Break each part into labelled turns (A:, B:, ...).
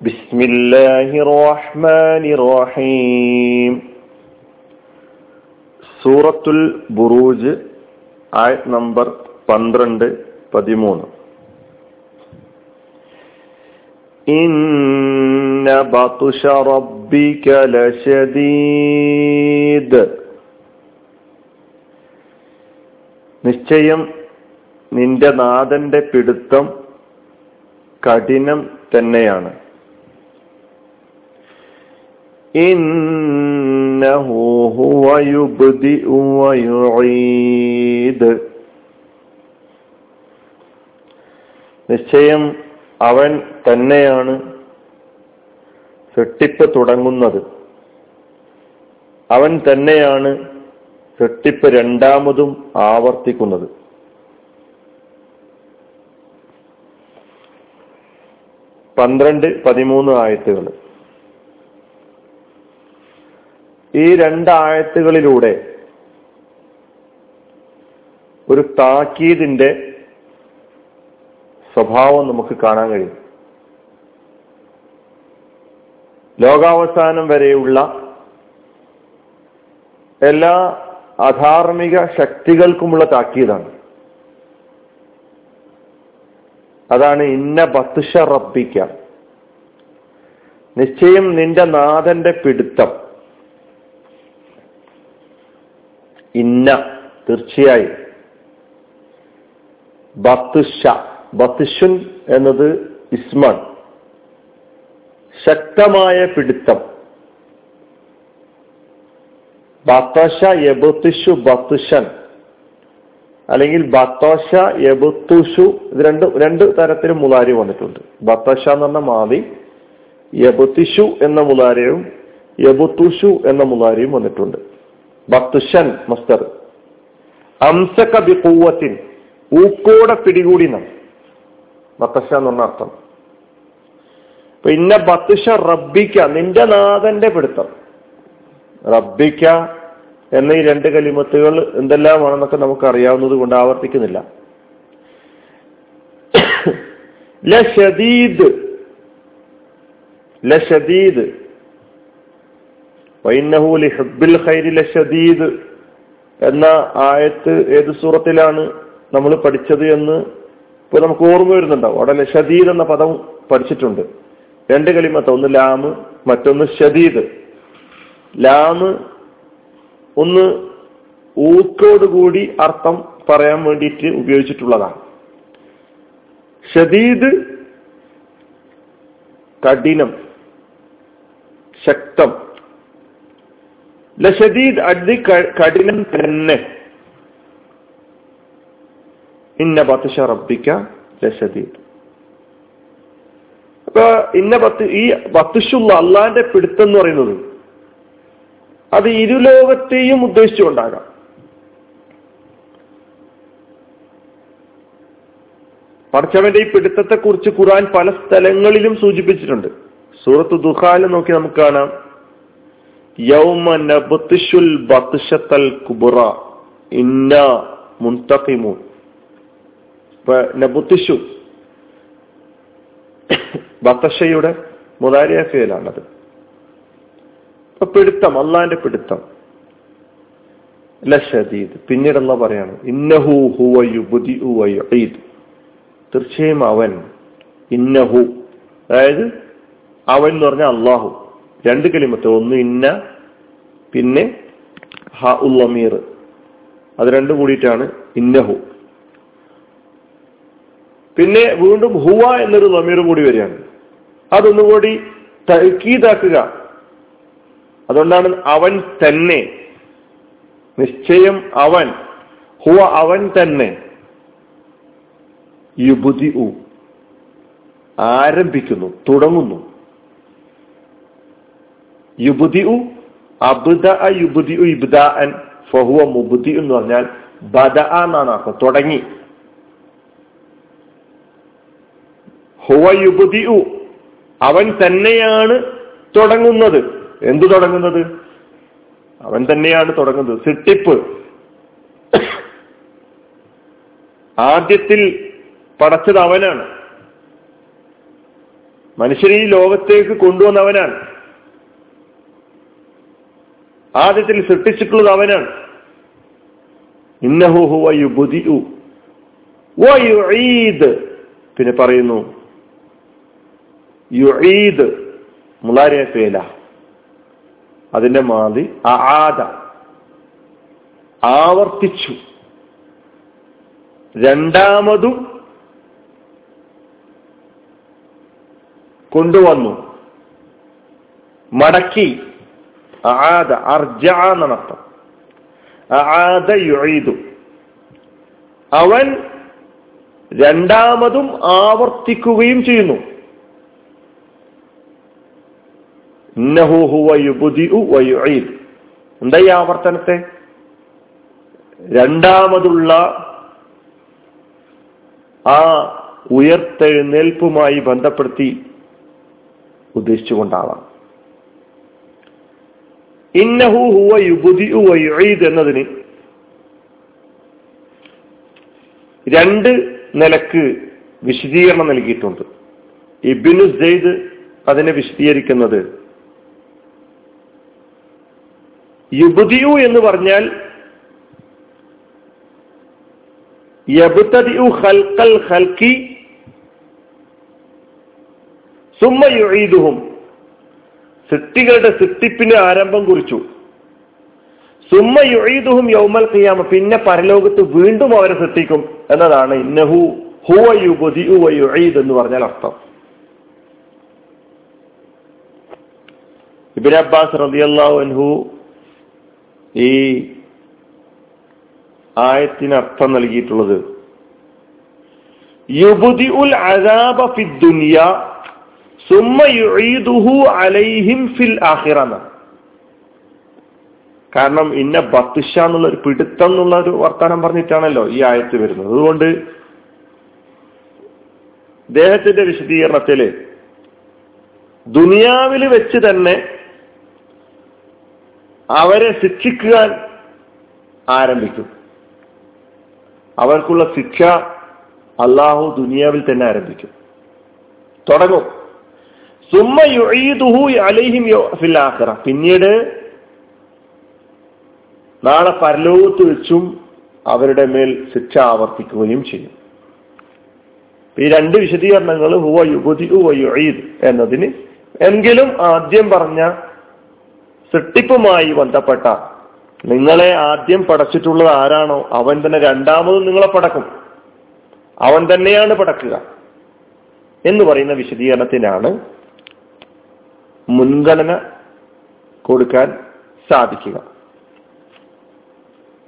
A: بسم الله الرحمن الرحيم സൂറത്തുൽ ബുറൂജ് ആയത് നമ്പർ പന്ത്രണ്ട് പതിമൂന്ന് ഇന്ന ബതുഷ റബ്ബിക ലശദീദ് നിശ്ചയം നിന്റെ നാഥന്റെ പിടുത്തം കഠിനം തന്നെയാണ് നിശ്ചയം അവൻ തന്നെയാണ് സൃഷ്ടിപ്പ് തുടങ്ങുന്നത്. അവൻ തന്നെയാണ് സൃഷ്ടിപ്പ് രണ്ടാമതും ആവർത്തിക്കുന്നത്. പന്ത്രണ്ട് പതിമൂന്ന് ആയത്തുകൾ. ഈ രണ്ടാഴത്തുകളിലൂടെ ഒരു താക്കീതിന്റെ സ്വഭാവം നമുക്ക് കാണാൻ കഴിയും. ലോകാവസാനം വരെയുള്ള എല്ലാ അധാർമിക ശക്തികൾക്കുമുള്ള താക്കീതാണ്. അതാണ് ഇന്ന ബത്തുഷ റബ്ബിക്ക. നിശ്ചയം നിന്റെ നാഥന്റെ പിടുത്തം. ഇന്ന. തീർച്ചയായും. ബത്തുഷ. ബത്തുഷുൻ എന്നത് ഇസ്മൺ ശക്തമായ പിടുത്തം. ബത്തോഷ യബുത്തുഷു ബത്തുഷൻ. അല്ലെങ്കിൽ ബത്തോഷ യബുത്തുഷു ഇത് രണ്ട് രണ്ട് തരത്തിലും മുലാരി വന്നിട്ടുണ്ട്. ബത്തോഷ എന്ന് പറഞ്ഞ മാതി യബുത്തിഷു എന്ന മുലാരിയും യബുത്തുഷു എന്ന മുലാരിയും വന്നിട്ടുണ്ട്. ബത്തുഷൻ മസ്തർ അംസക ബി ഊക്കോടെ പിടികൂടി നാം എന്ന് പറഞ്ഞ അർത്ഥം. അപ്പൊ ഇന്ന ബത്തുഷ റബ്ബിക്ക നിന്റെ നാഥന്റെ പിടുത്തം. റബ്ബിക്ക എന്ന ഈ രണ്ട് കലിമത്തുകൾ എന്തെല്ലാമാണെന്നൊക്കെ നമുക്ക് അറിയാവുന്നത് കൊണ്ട് ആവർത്തിക്കുന്നില്ല. ലഷദീദ്. ലഷദീദ്. ലഷദീദ് എന്ന ആയത്ത് ഏത് സൂറത്തിലാണ് നമ്മൾ പഠിച്ചത് എന്ന് ഇപ്പൊ നമുക്ക് ഓർമ്മ വരുന്നുണ്ടാവും. അവിടെ ഷദീദ് എന്ന പദം പഠിച്ചിട്ടുണ്ട്. രണ്ട് കളിമത്ത ഒന്ന് ലാമ് മറ്റൊന്ന് ഷദീദ് ലാമ് ഒന്ന് ഊക്കോടുകൂടി അർത്ഥം പറയാൻ വേണ്ടിയിട്ട് ഉപയോഗിച്ചിട്ടുള്ളതാണ്. ഷദീദ് കഠിനം ശക്തം ലഷദീദ് അതി കഠിനം തന്നെ. ഇന്ന ബത്തശ റബ്ബിക്ക ലഷദീദ് അപ്പൊ ഇന്ന ബത്ത് ഈ ബത്തുഷുള്ള അള്ളാന്റെ പിടുത്തം എന്ന് പറയുന്നത് അത് ഇരുലോകത്തെയും ഉദ്ദേശിച്ചുകൊണ്ടാകാം. പടച്ചവന്റെ ഈ പിടുത്തത്തെ കുറിച്ച് ഖുറാൻ പല സ്ഥലങ്ങളിലും സൂചിപ്പിച്ചിട്ടുണ്ട്. സൂറത്ത് ദുഹാല നോക്കി നമുക്ക് കാണാം. യൗമ കുബുറ. ഇന്ന അപ്പൊ പിടുത്തം അള്ളാന്റെ പിടുത്തം. ലഷദീദ് പിന്നീട് പറയാണ് ഇന്നഹു ഹുവ യുബുദി യുഈദ്. തീർച്ചയായും അവൻ ഇന്നഹു. അതായത് അവൻ എന്ന് പറഞ്ഞ അള്ളാഹു രണ്ട് കലിമത്ത്. ഒന്ന് ഇന്ന പിന്നെ ഹ ഉള്ളമീർ. അത് രണ്ടും കൂടിയിട്ടാണ് ഇന്നഹു. പിന്നെ വീണ്ടും ഹുവ എന്നൊരു ലമീർ കൂടി വരികയാണ്. അതൊന്നുകൂടി തൽക്കീതാക്കുക അതുകൊണ്ടാണ് അവൻ തന്നെ. നിശ്ചയം അവൻ. ഹുവ അവൻ തന്നെ. യുബുദി ആരംഭിക്കുന്നു തുടങ്ങുന്നു. യുബുദി ഉ അബുദ യുബുദി ഉ ഇബ്ദാൻ ഫഹുവ മുബുദി എന്ന് പറഞ്ഞാൽ ബദ എന്നാണ് അർത്ഥം. തുടങ്ങി. ഹുവ യുബുദിഉ അവൻ തന്നെയാണ് തുടങ്ങുന്നത്. എന്തു തുടങ്ങുന്നത്? അവൻ തന്നെയാണ് തുടങ്ങുന്നത്. സിട്ടിപ്പ്. ആദ്യത്തിൽ പടച്ചത് അവനാണ്. മനുഷ്യരെ ഈ ലോകത്തേക്ക് കൊണ്ടുവന്നവനാണ്. ആദ്യത്തിൽ സൃഷ്ടിച്ചിട്ടുള്ളത് അവനാണ്. പിന്നെ പറയുന്നു യുഈദ് മുലാരിയ ഫേല. അതിന്റെ മാതി ആദ ആവർത്തിച്ചു. രണ്ടാമതും കൊണ്ടുവന്നു. മടക്കി. ആദ അർജ യുഴീതു അവൻ രണ്ടാമതും ആവർത്തിക്കുകയും ചെയ്യുന്നു. എന്താ ഈ ആവർത്തനത്തെ? രണ്ടാമതുള്ള ആ ഉയർത്തെഴുന്നേൽപ്പുമായി ബന്ധപ്പെടുത്തി ഉദ്ദേശിച്ചുകൊണ്ടാവാം. ഇന്നഹു ഹുവ യുബുദി വയുഈദ് എന്നതിന് രണ്ട് നിലയ്ക്ക് വിശദീകരണം നൽകിയിട്ടുണ്ട്. ഇബിനു സെയ്ദ് അതിനെ വിശദീകരിക്കുന്നത് യുബുദിയു എന്ന് പറഞ്ഞാൽ യബുത്തദിഉ ഖൽഖൽ ഹൽക്കി സുമ്മ യുഈദുഹും സൃഷ്ടികളുടെ സൃഷ്ടിപ്പിന് ആരംഭം കുറിച്ചു. സുമ്മ യുഈദുഹും യൗമൽ ഖിയാമ. പിന്നെ പരലോകത്ത് വീണ്ടും അവരെ സൃഷ്ടിക്കും എന്നതാണ് ഇന്നഹു ഹുവ യുഈദ് എന്ന് പറഞ്ഞാൽ അർത്ഥം. ഇബിൻ അബ്ബാസ് റളിയല്ലാഹു അൻഹു ഈ ആയത്തിന് അർത്ഥം നൽകിയിട്ടുള്ളത്. യുബദിഉൽ ഉൽ ഫിദ് ദുനിയ അലൈഹിം ഫിൽ ആഹിറന്ന കാരണം ഇന്ന ബത്തുഷ എന്നുള്ള ഒരു പിടുത്തം എന്നുള്ള ഒരു വർത്തമാനം പറഞ്ഞിട്ടാണല്ലോ ഈ ആയത്ത് വരുന്നത്. അതുകൊണ്ട് ദേഹത്തിന്റെ വിശദീകരണത്തിൽ ദുനിയാവിൽ വെച്ച് തന്നെ അവരെ ശിക്ഷിക്കാൻ ആരംഭിക്കും. അവർക്കുള്ള ശിക്ഷ അള്ളാഹു ദുനിയാവിൽ തന്നെ ആരംഭിക്കും. തുടങ്ങും. അലൈഹിം പിന്നീട് നാളെ പരലോകത്ത് വെച്ചും അവരുടെ മേൽ ശിക്ഷ ആവർത്തിക്കുകയും ചെയ്യും. ഈ രണ്ട് വിശദീകരണങ്ങൾ ഹുവ യുബുദി യുഴീദ് എന്നതിന് എങ്കിലും ആദ്യം പറഞ്ഞ സൃഷ്ടിപ്പുമായി ബന്ധപ്പെട്ട നിങ്ങളെ ആദ്യം പടച്ചിട്ടുള്ളത് ആരാണോ? അവൻ തന്നെ രണ്ടാമത് നിങ്ങളെ പടക്കും. അവൻ തന്നെയാണ് പടക്കുക എന്ന് പറയുന്ന വിശദീകരണത്തിനാണ് മുൻഗണന കൊടുക്കാൻ സാധിക്കുക.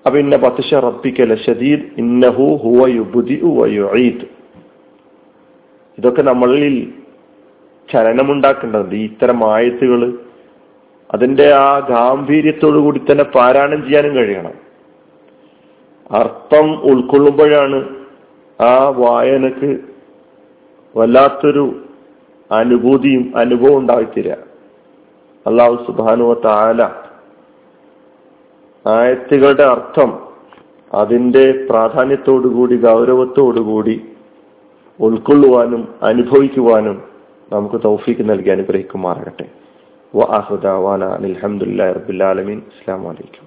A: അപ്പൊ ഇന്ന പത്തുഷ റബ്ബിക്കല ഷദീദ് ഇന്നഹു ഹുവ യുബുദി വയുഈദ് ഇതൊക്കെ നമ്മളിൽ ചലനമുണ്ടാക്കേണ്ടതുണ്ട്. ഈ ഇത്തരം ആയത്തുകൾ അതിന്റെ ആ ഗാംഭീര്യത്തോടു കൂടി തന്നെ പാരായണം ചെയ്യാനും കഴിയണം. അർത്ഥം ഉൾക്കൊള്ളുമ്പോഴാണ് ആ വായനക്ക് വല്ലാത്തൊരു അനുഭൂതിയും അനുഭവം ഉണ്ടായിത്തീരുക അള്ളാഹു സുബാനുവ താല ആയത്തുകളുടെ അർത്ഥം അതിന്റെ പ്രാധാന്യത്തോടുകൂടി ഗൗരവത്തോടുകൂടി ഉൾക്കൊള്ളുവാനും അനുഭവിക്കുവാനും നമുക്ക് തൗഫീക്ക് നൽകി അനുഗ്രഹിക്കുമാറാകട്ടെ. വ ആഹുദാവാന അലഹമുല്ലാ റബുല്ലാലമീൻ അസ്സാം വലൈക്കും